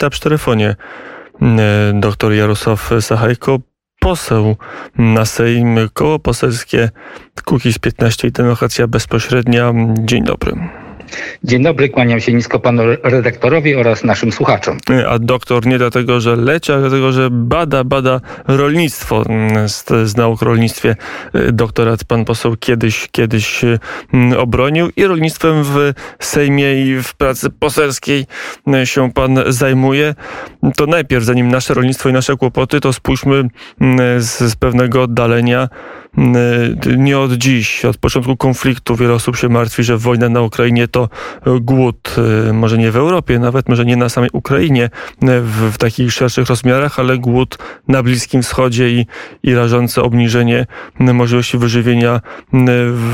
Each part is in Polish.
wita przy telefonie dr Jarosław Sachajko, poseł na Sejm, koło poselskie Kukiz 15 i Demokracja Bezpośrednia. Dzień dobry. Dzień dobry, kłaniam się nisko panu redaktorowi oraz naszym słuchaczom. A doktor nie dlatego, że leci, ale dlatego, że bada, bada rolnictwo. Z, z nauk rolnictwie doktorat pan poseł kiedyś, kiedyś mm, obronił i rolnictwem w Sejmie i w pracy poselskiej się pan zajmuje. To najpierw, zanim nasze rolnictwo i nasze kłopoty, to spójrzmy z, z pewnego oddalenia nie od dziś, od początku konfliktu wiele osób się martwi, że wojna na Ukrainie to głód, y, może nie w Europie, nawet może nie na samej Ukrainie w, w takich szerszych rozmiarach, ale głód na Bliskim Wschodzie i, i rażące obniżenie możliwości wyżywienia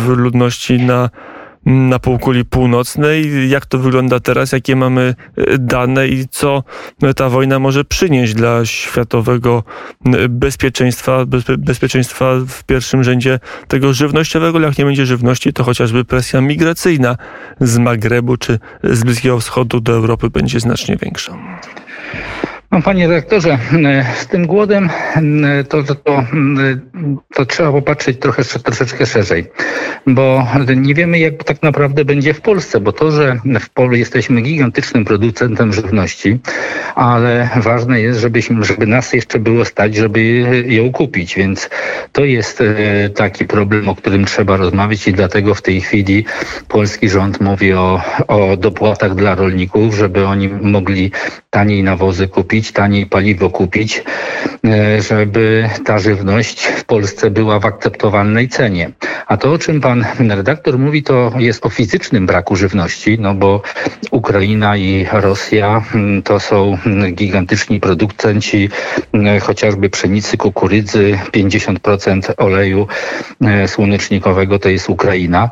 ludności na na półkuli północnej. Jak to wygląda teraz? Jakie mamy e, dane i co ta wojna może przynieść dla światowego bezpieczeństwa, bezpieczeństwa w pierwszym rzędzie tego żywnościowego? Jak nie będzie żywności, to chociażby presja migracyjna z Magrebu czy z Bliskiego Wschodu do Europy będzie znacznie większa. No, panie dyrektorze, z tym głodem to, to, to, to, trzeba popatrzeć trochę, troszeczkę szerzej, bo nie wiemy, jak tak naprawdę będzie w Polsce, bo to, że w Polu jesteśmy gigantycznym producentem żywności, ale ważne jest, żebyśmy, żeby nas jeszcze było stać, żeby ją kupić, więc to jest e, taki problem, o którym trzeba rozmawiać i dlatego w tej chwili polski rząd mówi o, o dopłatach dla rolników, żeby oni mogli taniej nawozy kupić, kupić, taniej paliwo kupić, e, żeby ta żywność w Polsce była w akceptowalnej cenie. A to, o czym pan redaktor mówi, to jest o fizycznym braku żywności, no bo Ukraina i Rosja mm, to są gigantyczni producenci mm, chociażby pszenicy, kukurydzy, 50% oleju e, słonecznikowego to jest Ukraina.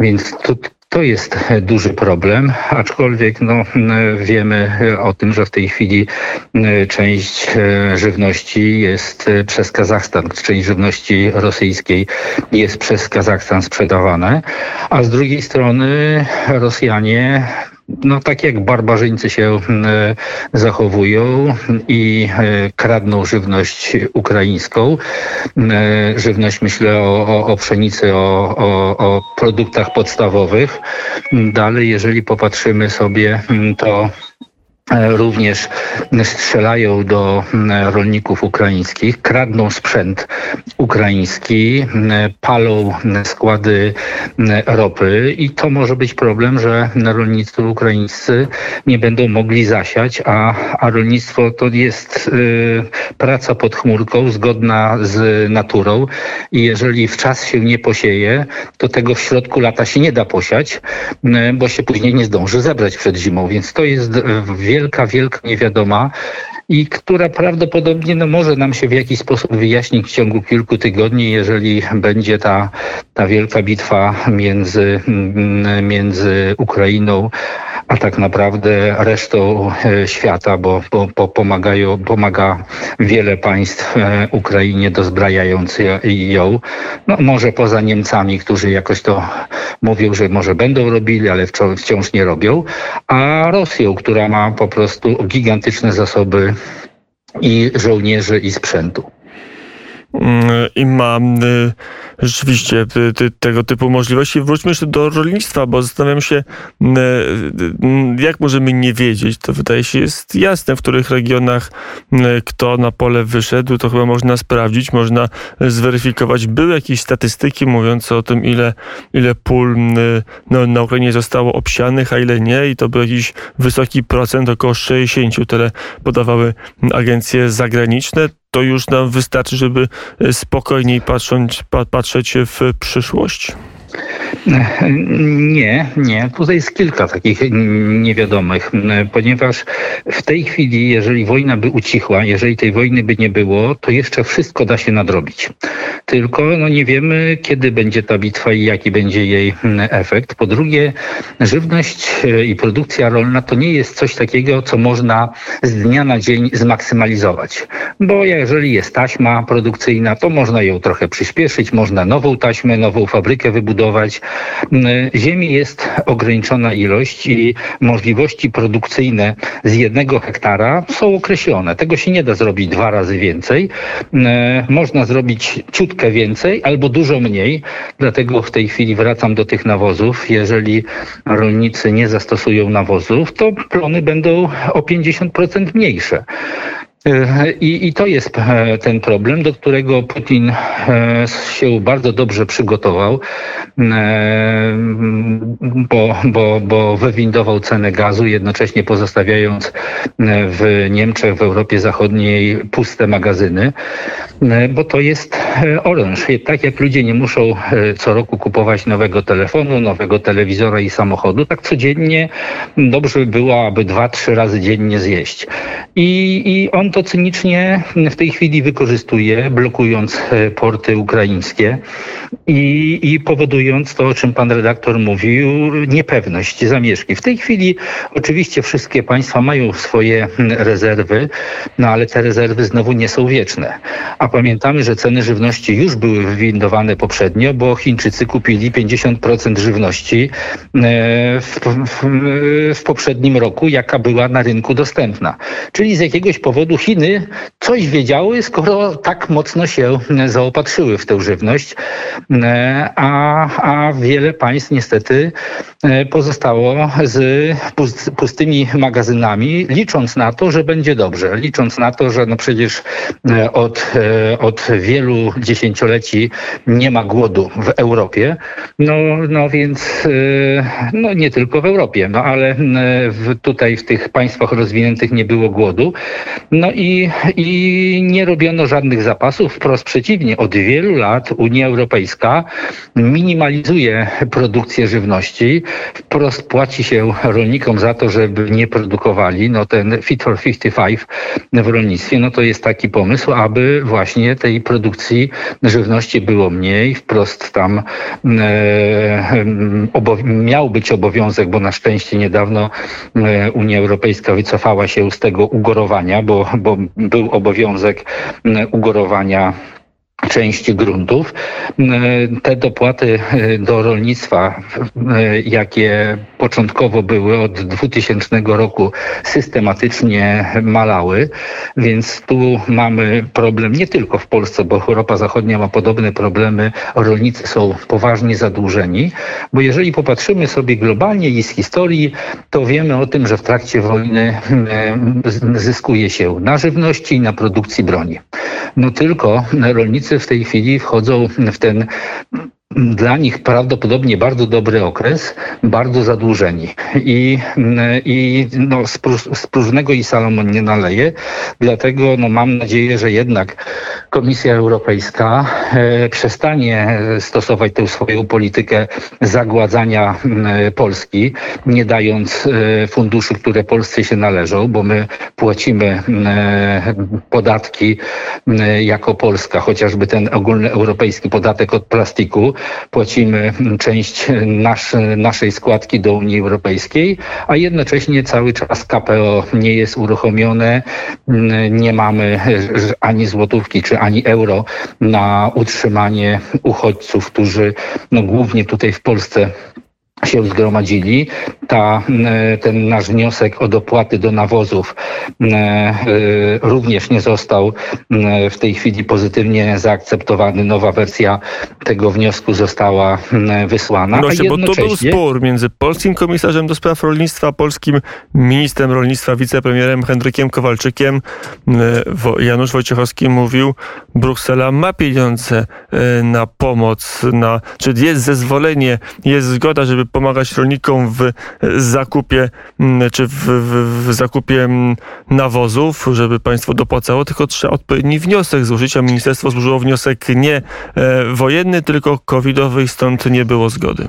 Więc tu, to jest duży problem, aczkolwiek no, wiemy o tym, że w tej chwili e, część e, żywności jest e, przez Kazachstan, część żywności rosyjskiej jest przez Kazachstan sprzedawane, a z drugiej strony Rosjanie no tak jak barbarzyńcy się e, zachowują i e, kradną żywność ukraińską. E, żywność myślę o, o, o pszenicy, o, o, o produktach podstawowych. Dalej, jeżeli popatrzymy sobie, to E, również strzelają do rolników ukraińskich, kradną sprzęt ukraiński, palą składy ropy i to może być problem, że rolnicy ukraińscy nie będą mogli zasiać, a, a rolnictwo to jest y, praca pod chmurką, zgodna z naturą i jeżeli w czas się nie posieje, to tego w środku lata się nie da posiać, bo się później nie zdąży zebrać przed zimą, więc to jest wiele wielka, wielka niewiadoma i która prawdopodobnie no, może nam się w jakiś sposób wyjaśnić w ciągu kilku tygodni, jeżeli będzie ta, ta wielka bitwa między, między Ukrainą a tak naprawdę resztą e, świata, bo, bo, bo pomagają, pomaga wiele państw e, Ukrainie dozbrajając ją. No, może poza Niemcami, którzy jakoś to mówią, że może będą robili, ale wciąż nie robią, a Rosją, która ma po prostu gigantyczne zasoby i żołnierzy i sprzętu. Mm, i ma y, rzeczywiście tego typu możliwości. Wróćmy jeszcze do rolnictwa, bo zastanawiam się, y, y, jak możemy nie wiedzieć. To wydaje się jest jasne, w których regionach kto na pole wyszedł. To chyba można sprawdzić, można zweryfikować. Były jakieś statystyki mówiące o tym, ile, ile pól no, na Ukrainie zostało obsianych, a ile nie. I to był jakiś wysoki procent, około 60. Tyle podawały agencje zagraniczne to już nam wystarczy, żeby e, spokojniej patrzeć, patrzeć w przyszłość? Nie, nie. Tutaj jest kilka takich niewiadomych, ponieważ w tej chwili, jeżeli wojna by ucichła, jeżeli tej wojny by nie było, to jeszcze wszystko da się nadrobić. Tylko no, nie wiemy, kiedy będzie ta bitwa i jaki będzie jej efekt. Po drugie, żywność e, i produkcja rolna to nie jest coś takiego, co można z dnia na dzień zmaksymalizować. Bo jeżeli jest taśma produkcyjna, to można ją trochę przyspieszyć, można nową taśmę, nową fabrykę wybudować, Ziemi jest ograniczona ilość i możliwości produkcyjne z jednego hektara są określone. Tego się nie da zrobić dwa razy więcej. Można zrobić ciutkę więcej albo dużo mniej. Dlatego w tej chwili wracam do tych nawozów. Jeżeli rolnicy nie zastosują nawozów, to plony będą o 50% mniejsze. I, I to jest e, ten problem, do którego Putin e, się bardzo dobrze przygotował, e, bo, bo, bo wywindował cenę gazu, jednocześnie pozostawiając w Niemczech, w Europie Zachodniej puste magazyny, bo to jest oręż. Tak jak ludzie nie muszą co roku kupować nowego telefonu, nowego telewizora i samochodu, tak codziennie dobrze by było, aby dwa, trzy razy dziennie zjeść. I, i on to cynicznie w tej chwili wykorzystuje, blokując e, porty ukraińskie i, i powodując to, o czym pan redaktor mówił, niepewność zamieszki. W tej chwili oczywiście wszystkie państwa mają swoje rezerwy, no ale te rezerwy znowu nie są wieczne. A pamiętamy, że ceny żywności już były wywindowane poprzednio, bo Chińczycy kupili 50% żywności e, w, w, w poprzednim roku, jaka była na rynku dostępna. Czyli z jakiegoś powodu Chiny coś wiedziały, skoro tak mocno się zaopatrzyły w tę żywność, e, a, a wiele państw niestety e, pozostało z pustymi magazynami, licząc na to, że będzie dobrze, licząc na to, że no przecież e, od, od wielu dziesięcioleci nie ma głodu w Europie, no, no więc no nie tylko w Europie, no ale w, tutaj w tych państwach rozwiniętych nie było głodu. No i, i nie robiono żadnych zapasów, wprost przeciwnie. Od wielu lat Unia Europejska minimalizuje produkcję żywności, wprost płaci się rolnikom za to, żeby nie produkowali. No ten Fit for 55 w rolnictwie, no to jest taki pomysł, aby właśnie tej produkcji żywności było mniej, wprost tam e, miał być obowiązek, bo na szczęście niedawno e, Unia Europejska wycofała się z tego ugorowania, bo, bo był obowiązek ugorowania części gruntów. Te dopłaty e, do rolnictwa, e, jakie początkowo były od 2000 roku, systematycznie malały, więc tu mamy problem nie tylko w Polsce, bo Europa Zachodnia ma podobne problemy. Rolnicy są poważnie zadłużeni, bo jeżeli popatrzymy sobie globalnie i z historii, to wiemy o tym, że w trakcie wojny e, zyskuje się na żywności i na produkcji broni. No tylko rolnicy w tej chwili wchodzą w ten dla nich prawdopodobnie bardzo dobry okres, bardzo zadłużeni. I, i no, z próżnego i Salomon nie naleje. Dlatego no, mam nadzieję, że jednak Komisja Europejska e, przestanie stosować tę swoją politykę zagładzania e, Polski, nie dając e, funduszy, które Polsce się należą, bo my płacimy e, podatki jako Polska, chociażby ten ogólny europejski podatek od plastiku, płacimy część nasz, naszej składki do Unii Europejskiej, a jednocześnie cały czas KPO nie jest uruchomione, nie mamy ani złotówki, czy ani euro na utrzymanie uchodźców, którzy no, głównie tutaj w Polsce się zgromadzili. Ta, e, ten nasz wniosek o dopłaty do nawozów e, e, również nie został w tej chwili pozytywnie zaakceptowany. Nowa wersja tego wniosku została wysłana. No się, bo to był spór między polskim komisarzem do spraw rolnictwa, polskim ministrem rolnictwa, wicepremierem Henrykiem Kowalczykiem. Janusz Wojciechowski mówił, Bruksela ma pieniądze na pomoc, na, czy jest zezwolenie, jest zgoda, żeby pomagać rolnikom w zakupie mm, czy w, w, w zakupie nawozów, żeby państwo dopłacało, tylko trzeba odpowiedni wniosek złożyć, a ministerstwo złożyło wniosek nie e, wojenny, tylko covidowy i stąd nie było zgody.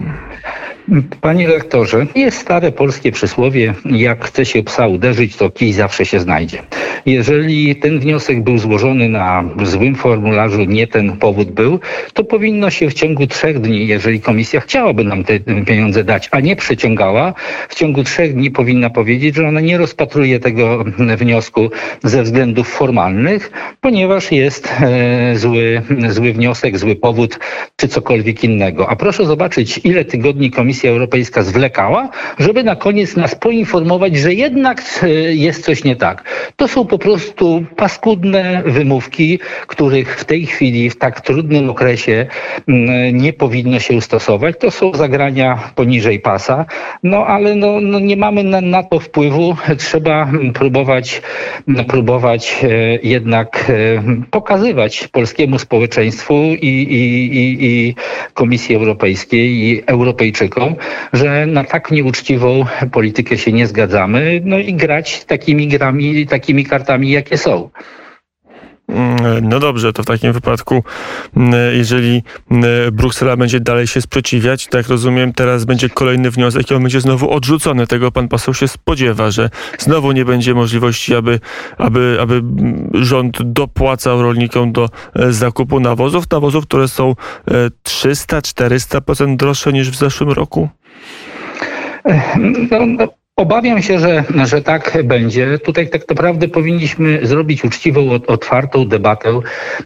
Panie rektorze, jest stare polskie przysłowie, jak chce się psa uderzyć, to kij zawsze się znajdzie. Jeżeli ten wniosek był złożony na złym formularzu, nie ten powód był, to powinno się w ciągu trzech dni, jeżeli komisja chciałaby nam te pieniądze dać, a nie przeciągała, w ciągu trzech dni powinna powiedzieć, że ona nie rozpatruje tego wniosku ze względów formalnych, ponieważ jest e, zły, zły wniosek, zły powód czy cokolwiek innego. A proszę zobaczyć, ile tygodni Komisja Europejska zwlekała, żeby na koniec nas poinformować, że jednak e, jest coś nie tak. To są po prostu paskudne wymówki, których w tej chwili, w tak trudnym okresie nie powinno się stosować. To są zagrania poniżej pasa, no ale no, no nie mamy na, na to wpływu. Trzeba próbować, próbować e, jednak e, pokazywać polskiemu społeczeństwu i, i, i, i Komisji Europejskiej i Europejczykom, że na tak nieuczciwą politykę się nie zgadzamy, no i grać takimi grami, takimi kartami, jakie są. Mm, no dobrze, to w takim wypadku, mm, jeżeli mm, Bruksela będzie dalej się sprzeciwiać, tak rozumiem, teraz będzie kolejny wniosek i on będzie znowu odrzucony. Tego pan poseł się spodziewa, że znowu nie będzie możliwości, aby, aby, aby rząd dopłacał rolnikom do e, zakupu nawozów, nawozów, które są 300-400% e, droższe niż w zeszłym roku? No, no, Obawiam się, że, że tak będzie. Tutaj tak naprawdę powinniśmy zrobić uczciwą, otwartą debatę,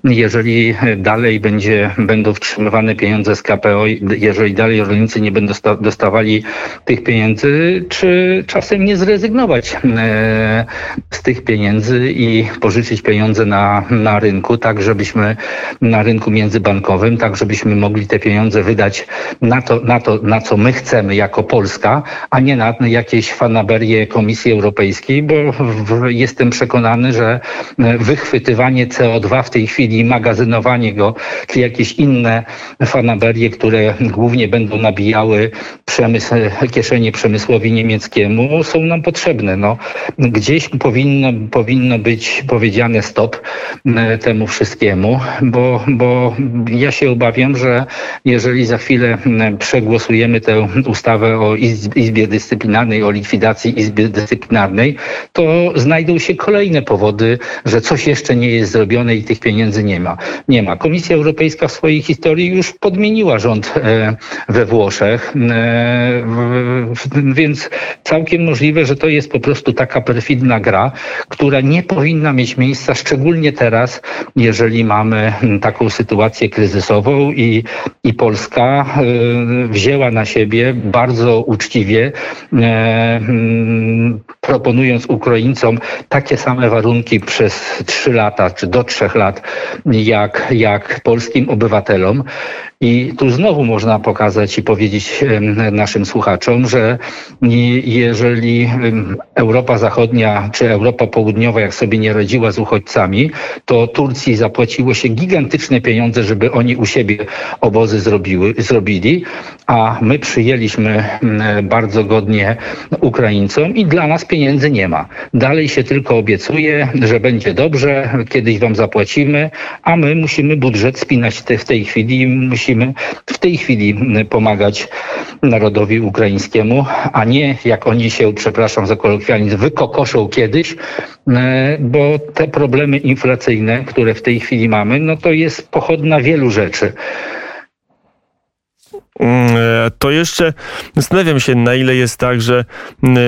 jeżeli dalej będzie, będą wstrzymywane pieniądze z KPO, jeżeli dalej rolnicy nie będą dostawali tych pieniędzy, czy czasem nie zrezygnować e, z tych pieniędzy i pożyczyć pieniądze na, na rynku, tak żebyśmy na rynku międzybankowym, tak żebyśmy mogli te pieniądze wydać na to, na to, na co my chcemy jako Polska, a nie na jakieś fanaberię Komisji Europejskiej, bo jestem przekonany, że e, wychwytywanie CO2 w tej chwili magazynowanie go, czy jakieś inne fanaberie, które głównie będą nabijały przemysł, kieszenie przemysłowi niemieckiemu, są nam potrzebne. No, gdzieś powinno, powinno być powiedziane stop e, temu wszystkiemu, bo, bo ja się obawiam, że jeżeli za chwilę przegłosujemy tę ustawę o Izbie Dyscyplinarnej, o likwidacji likwidacji Izby Dyscyplinarnej, to znajdą się kolejne powody, że coś jeszcze nie jest zrobione i tych pieniędzy nie ma. Nie ma. Komisja Europejska w swojej historii już podmieniła rząd e, we Włoszech, e, więc całkiem możliwe, że to jest po prostu taka perfidna gra, która nie powinna mieć miejsca, szczególnie teraz, jeżeli mamy taką sytuację kryzysową i, i Polska e, wzięła na siebie bardzo uczciwie proponując Ukraińcom takie same warunki przez trzy lata, czy do trzech lat, jak, jak polskim obywatelom. I tu znowu można pokazać i powiedzieć naszym słuchaczom, że jeżeli Europa Zachodnia czy Europa Południowa, jak sobie nie radziła z uchodźcami, to Turcji zapłaciło się gigantyczne pieniądze, żeby oni u siebie obozy zrobiły, zrobili, a my przyjęliśmy bardzo godnie Ukraińcom i dla nas pieniędzy nie ma. Dalej się tylko obiecuje, że będzie dobrze, kiedyś wam zapłacimy, a my musimy budżet spinać w tej chwili, musimy w tej chwili pomagać narodowi ukraińskiemu, a nie jak oni się, przepraszam za kolokwializm, wykokoszą kiedyś, e, bo te problemy inflacyjne, które w tej chwili mamy, no to jest pochodna wielu rzeczy. Mm, e, to jeszcze zastanawiam się, na ile jest tak, że mm,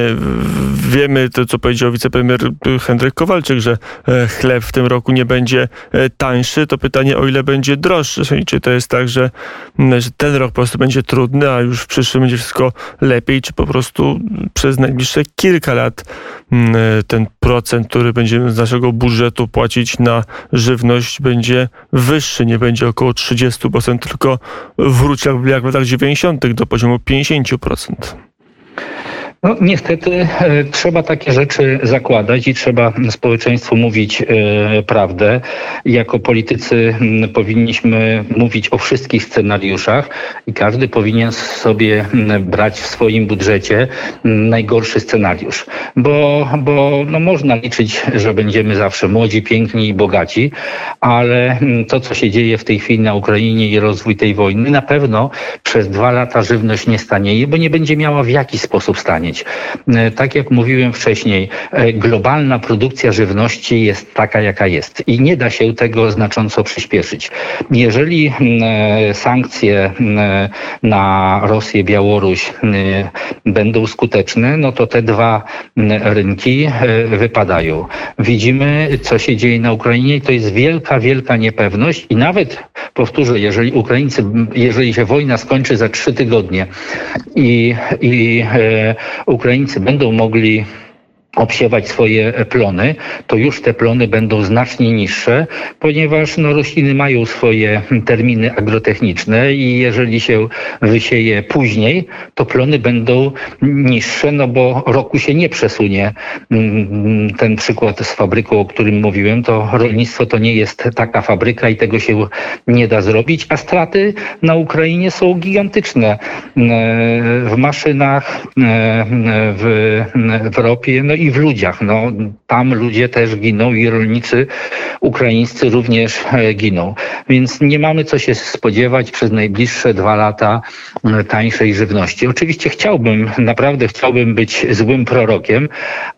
wiemy to, co powiedział wicepremier Henryk Kowalczyk, że e, chleb w tym roku nie będzie e, tańszy. To pytanie, o ile będzie droższy. Czy to jest tak, że, mm, że ten rok po prostu będzie trudny, a już w przyszłym będzie wszystko lepiej, czy po prostu przez najbliższe kilka lat ten procent, który będziemy z naszego budżetu płacić na żywność będzie wyższy, nie będzie około 30%, tylko wróci jak w latach 90. do poziomu 50%. No, niestety e, trzeba takie rzeczy zakładać i trzeba społeczeństwu mówić e, prawdę. Jako politycy m, powinniśmy mówić o wszystkich scenariuszach i każdy powinien sobie m, brać w swoim budżecie m, najgorszy scenariusz. Bo, bo no, można liczyć, że będziemy zawsze młodzi, piękni i bogaci, ale to, co się dzieje w tej chwili na Ukrainie i rozwój tej wojny, na pewno przez dwa lata żywność nie stanieje, bo nie będzie miała w jaki sposób stanie usprawnić. Tak jak mówiłem wcześniej, globalna produkcja żywności jest taka, jaka jest i nie da się tego znacząco przyspieszyć. Jeżeli sankcje na Rosję, Białoruś będą skuteczne, no to te dwa rynki wypadają. Widzimy, co się dzieje na Ukrainie i to jest wielka, wielka niepewność i nawet powtórzę, jeżeli Ukraińcy, jeżeli się wojna skończy za trzy tygodnie i, i e, Ukraińcy będą mogli obsiewać swoje plony, to już te plony będą znacznie niższe, ponieważ no, rośliny mają swoje terminy agrotechniczne i jeżeli się wysieje później, to plony będą niższe, no bo roku się nie przesunie. Mm, ten przykład z fabryką, o którym mówiłem, to rolnictwo to nie jest taka fabryka i tego się nie da zrobić, a straty na Ukrainie są gigantyczne e, w maszynach, e, w, w ropie, no i i w ludziach. No, tam ludzie też giną i rolnicy ukraińscy również e, giną. Więc nie mamy co się spodziewać przez najbliższe dwa lata tańszej żywności. Oczywiście chciałbym, naprawdę chciałbym być złym prorokiem,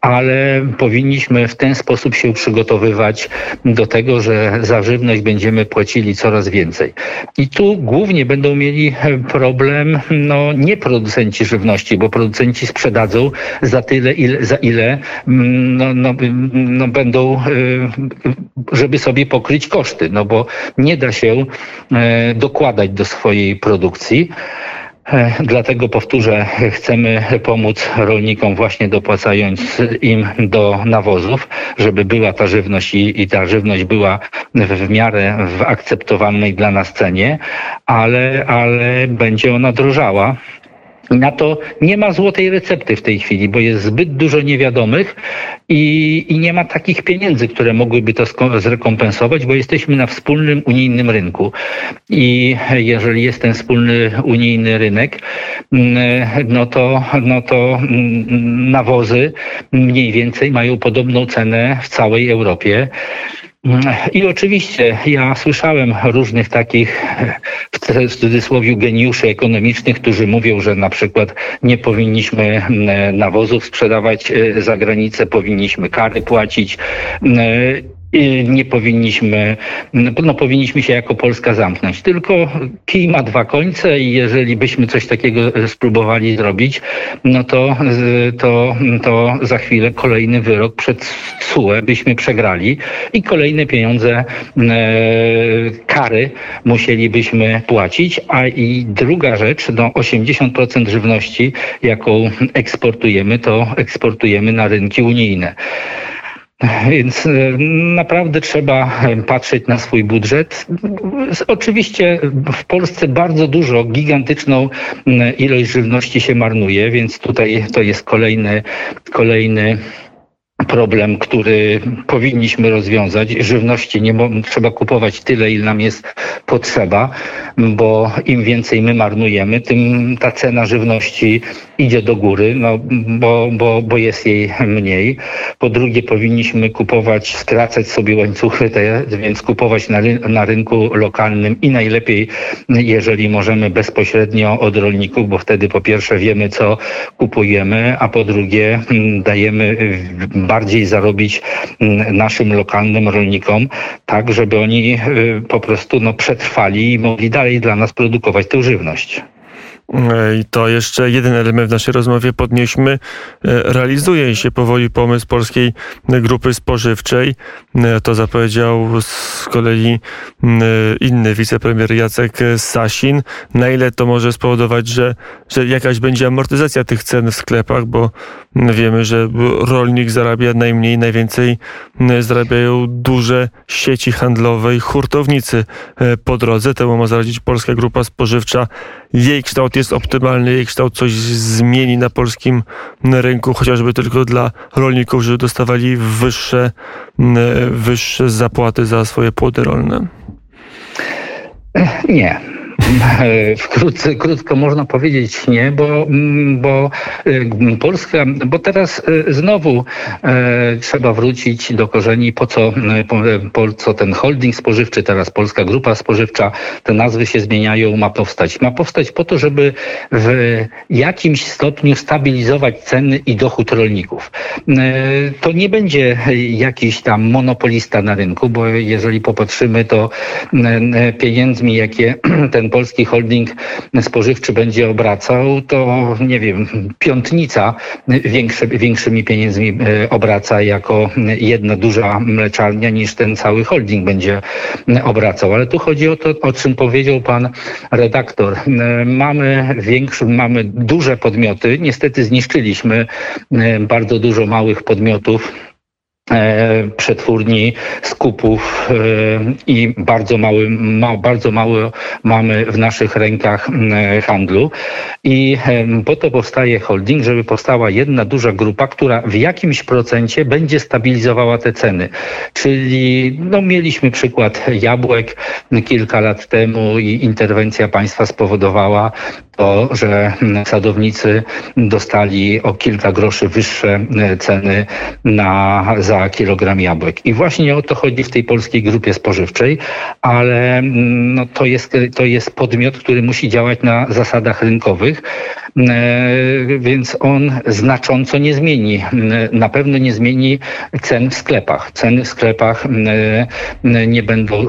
ale powinniśmy w ten sposób się przygotowywać do tego, że za żywność będziemy płacili coraz więcej. I tu głównie będą mieli problem no, nie producenci żywności, bo producenci sprzedadzą za tyle, ile, za ile no, no, no będą, y, żeby sobie pokryć koszty, no bo nie da się e, dokładać do swojej produkcji. E, dlatego powtórzę, chcemy pomóc rolnikom właśnie dopłacając im do nawozów, żeby była ta żywność i, i ta żywność była w miarę w akceptowalnej dla nas cenie, ale, ale będzie ona drożała na to nie ma złotej recepty w tej chwili, bo jest zbyt dużo niewiadomych i, i nie ma takich pieniędzy, które mogłyby to zrekompensować, bo jesteśmy na wspólnym unijnym rynku. I jeżeli jest ten wspólny unijny rynek, mm, no to, no to mm, nawozy mniej więcej mają podobną cenę w całej Europie. I oczywiście ja słyszałem różnych takich w cudzysłowie geniuszy ekonomicznych, którzy mówią, że na przykład nie powinniśmy nawozów sprzedawać e, za granicę, powinniśmy kary płacić nie powinniśmy, no powinniśmy się jako Polska zamknąć. Tylko kij ma dwa końce i jeżeli byśmy coś takiego spróbowali zrobić, no to, to, to za chwilę kolejny wyrok przed TSUE byśmy przegrali i kolejne pieniądze, e, kary musielibyśmy płacić. A i druga rzecz, no 80% żywności, jaką eksportujemy, to eksportujemy na rynki unijne. Więc e, naprawdę trzeba patrzeć na swój budżet. Oczywiście w Polsce bardzo dużo, gigantyczną ilość żywności się marnuje, więc tutaj to jest kolejny, kolejny problem, który powinniśmy rozwiązać. Żywności nie trzeba kupować tyle, ile nam jest potrzeba, bo im więcej my marnujemy, tym ta cena żywności idzie do góry, no, bo, bo, bo jest jej mniej. Po drugie, powinniśmy kupować, skracać sobie łańcuchy te, więc kupować na, na rynku lokalnym i najlepiej, jeżeli możemy bezpośrednio od rolników, bo wtedy po pierwsze wiemy, co kupujemy, a po drugie mm, dajemy bardziej zarobić mm, naszym lokalnym rolnikom, tak żeby oni y, po prostu no, przetrwali i mogli dalej dla nas produkować tę żywność. I to jeszcze jeden element w naszej rozmowie podnieśmy. E, realizuje się powoli pomysł Polskiej Grupy Spożywczej. E, to zapowiedział z kolei inny wicepremier Jacek Sasin. Na ile to może spowodować, że, że jakaś będzie amortyzacja tych cen w sklepach, bo wiemy, że rolnik zarabia najmniej, najwięcej zarabiają duże sieci handlowe i hurtownicy e, po drodze. Temu ma zaradzić Polska Grupa Spożywcza. Jej kształt jest optymalny, jej kształt coś zmieni na polskim rynku, chociażby tylko dla rolników, żeby dostawali wyższe, wyższe zapłaty za swoje płody rolne? Nie. wkrótce, krótko można powiedzieć nie, bo, mm, bo Polska, bo teraz znowu trzeba wrócić do korzeni, po co, po co ten holding spożywczy, teraz Polska Grupa Spożywcza, te nazwy się zmieniają, ma powstać. Ma powstać po to, żeby w jakimś stopniu stabilizować ceny i dochód rolników. To nie będzie jakiś tam monopolista na rynku, bo jeżeli popatrzymy, to pieniędzmi, jakie ten polski holding spożywczy będzie obracał, to nie wiem, piątnica większy, większymi pieniędzmi e, obraca jako jedna duża mleczarnia niż ten cały holding będzie obracał. Ale tu chodzi o to, o czym powiedział pan redaktor. E, mamy większe, mamy duże podmioty. Niestety zniszczyliśmy e, bardzo dużo małych podmiotów przetwórni, skupów e, i bardzo mały, ma, bardzo mało mamy w naszych rękach handlu. I po to powstaje holding, żeby powstała jedna duża grupa, która w jakimś procencie będzie stabilizowała te ceny. Czyli no, mieliśmy przykład jabłek kilka lat temu i interwencja państwa spowodowała to, że sadownicy dostali o kilka groszy wyższe ceny na, za kilogram jabłek. I właśnie o to chodzi w tej polskiej grupie spożywczej, ale no, to, jest, to jest podmiot, który musi działać na zasadach rynkowych. E, więc on znacząco nie zmieni. E, na pewno nie zmieni cen w sklepach. Ceny w sklepach e, nie będą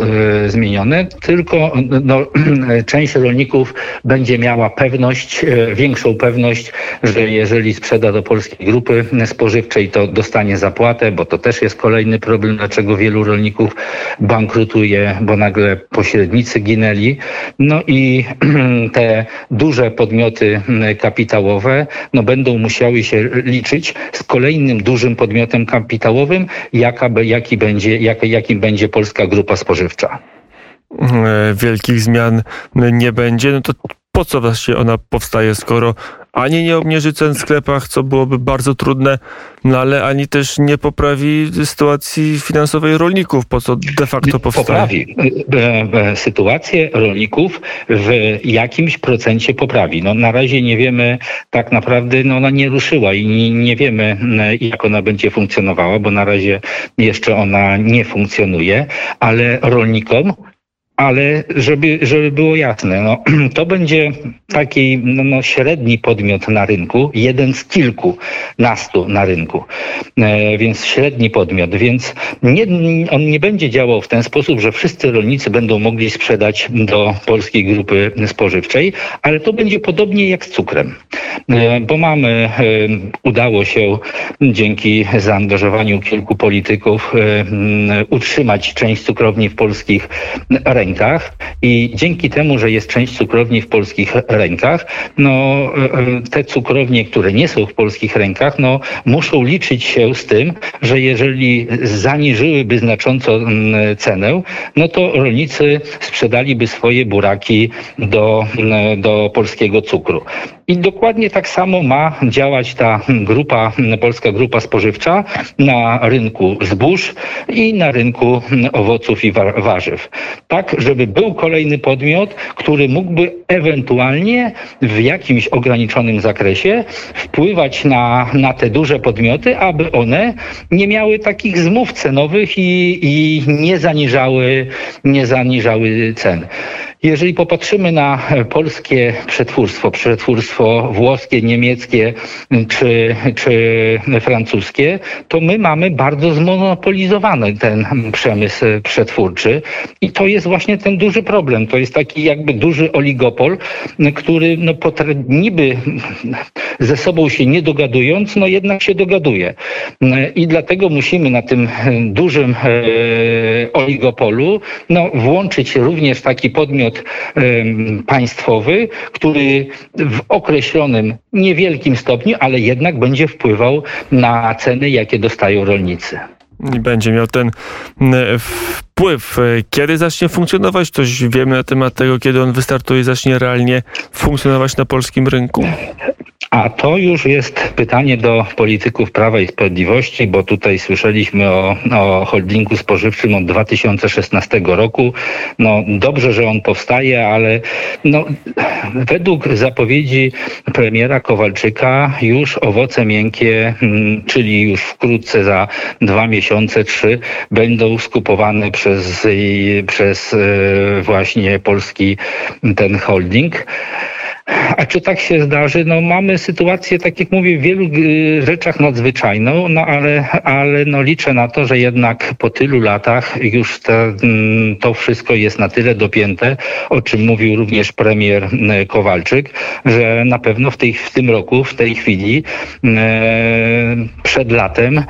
zmienione, tylko no, część rolników będzie miała pewność, większą pewność, że jeżeli sprzeda do polskiej grupy spożywczej, to dostanie zapłatę, bo to też jest kolejny problem, dlaczego wielu rolników bankrutuje, bo nagle pośrednicy ginęli. No i te duże podmioty kapitałowe no, będą musiały się liczyć z kolejnym dużym podmiotem kapitałowym, jaka, jaki będzie, jak, jakim będzie Polska Grupa Spożywcza. E, wielkich zmian nie będzie, no to po co właśnie ona powstaje, skoro ani nie obniży cen w sklepach, co byłoby bardzo trudne, no ale ani też nie poprawi sytuacji finansowej rolników, po co de facto powstaje. Poprawi. E, e, sytuację rolników w jakimś procencie poprawi. No, na razie nie wiemy tak naprawdę, no ona nie ruszyła i nie, nie wiemy jak ona będzie funkcjonowała, bo na razie jeszcze ona nie funkcjonuje, ale rolnikom ale żeby, żeby było jasne, no, to będzie taki no, no, średni podmiot na rynku, jeden z kilku nastu na rynku, e, więc średni podmiot, więc nie, on nie będzie działał w ten sposób, że wszyscy rolnicy będą mogli sprzedać do polskiej grupy spożywczej, ale to będzie podobnie jak z cukrem, e, bo mamy, e, udało się dzięki zaangażowaniu kilku polityków e, utrzymać część cukrowni w polskich rękach, rękach i dzięki temu, że jest część cukrowni w polskich rękach, no te cukrownie, które nie są w polskich rękach, no muszą liczyć się z tym, że jeżeli zaniżyłyby znacząco mm, cenę, no to rolnicy sprzedaliby swoje buraki do, mm, do polskiego cukru. I dokładnie tak samo ma działać ta grupa, polska grupa spożywcza na rynku zbóż i na rynku owoców i warzyw. Tak, żeby był kolejny podmiot, który mógłby ewentualnie w jakimś ograniczonym zakresie wpływać na, na te duże podmioty, aby one nie miały takich zmów cenowych i, i nie, zaniżały, nie zaniżały cen. Jeżeli popatrzymy na polskie przetwórstwo, przetwórstwo włoskie, niemieckie czy, czy francuskie, to my mamy bardzo zmonopolizowany ten przemysł przetwórczy i to jest właśnie ten duży problem. To jest taki jakby duży oligopol, który no, niby ze sobą się nie dogadując, no jednak się dogaduje. I dlatego musimy na tym dużym e, oligopolu no, włączyć również taki podmiot podmiot państwowy, który w określonym, niewielkim stopniu, ale jednak będzie wpływał na ceny, jakie dostają rolnicy. I będzie miał ten wpływ. Kiedy zacznie funkcjonować? Coś wiemy na temat tego, kiedy on wystartuje i zacznie realnie funkcjonować na polskim rynku? A to już jest pytanie do polityków Prawa i Sprawiedliwości, bo tutaj słyszeliśmy o, o holdingu spożywczym od 2016 roku. No dobrze, że on powstaje, ale no, według zapowiedzi premiera Kowalczyka już owoce miękkie, mm, czyli już wkrótce za dwa miesiące, trzy, będą skupowane przez, przez e, właśnie polski ten holding. A czy tak się zdarzy? No mamy sytuację, tak jak mówię, w wielu y, rzeczach nadzwyczajną, no ale, ale no liczę na to, że jednak po tylu latach już te, mm, to wszystko jest na tyle dopięte, o czym mówił również premier y, Kowalczyk, że na pewno w, tej, w tym roku, w tej chwili, y, przed latem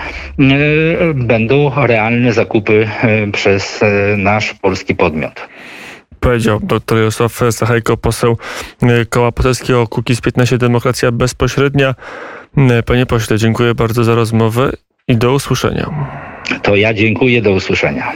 będą realne zakupy przez nasz polski podmiot powiedział dr Jarosław Sachajko, poseł e, Koła Poselskiego Kukiz 15 Demokracja Bezpośrednia. E, panie pośle, dziękuję bardzo za rozmowę i do usłyszenia. To ja dziękuję, do usłyszenia.